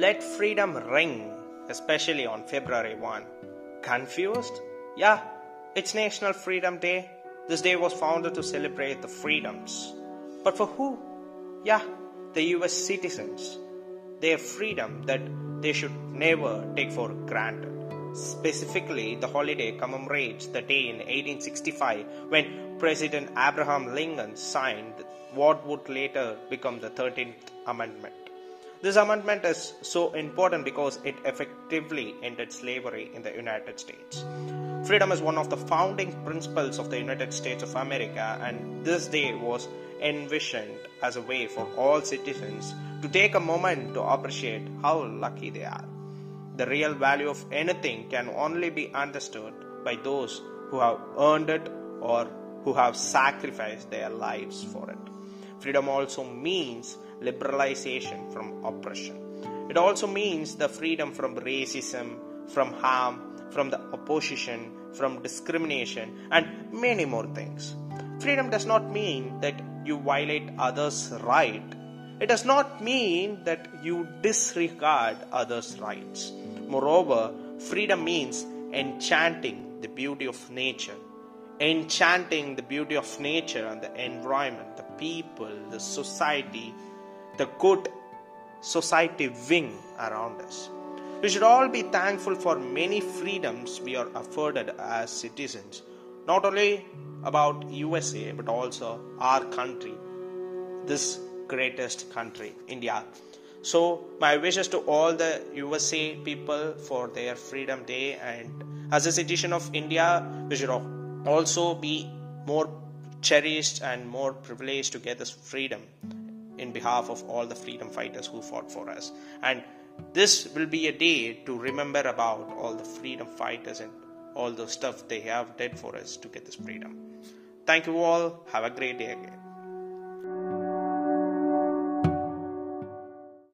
let freedom ring, especially on February 1. Confused? Yeah, it's National Freedom Day. This day was founded to celebrate the freedoms. But for who? Yeah, the US citizens. Their freedom that they should never take for granted. Specifically, the holiday commemorates the day in 1865 when President Abraham Lincoln signed what would later become the 13th Amendment. This amendment is so important because it effectively ended slavery in the United States. Freedom is one of the founding principles of the United States of America, and this day was envisioned as a way for all citizens to take a moment to appreciate how lucky they are. The real value of anything can only be understood by those who have earned it or who have sacrificed their lives for it. Freedom also means liberalization from oppression. It also means the freedom from racism, from harm, from the opposition, from discrimination, and many more things. Freedom does not mean that you violate others' right. It does not mean that you disregard others' rights. Moreover, freedom means enchanting the beauty of nature, enchanting the beauty of nature and the environment, the people, the society, the good society wing around us. We should all be thankful for many freedoms we are afforded as citizens, not only about USA but also our country, this greatest country, India. So, my wishes to all the USA people for their Freedom Day, and as a citizen of India, we should also be more cherished and more privileged to get this freedom in behalf of all the freedom fighters who fought for us. And this will be a day to remember about all the freedom fighters and all the stuff they have did for us to get this freedom. Thank you all. Have a great day again.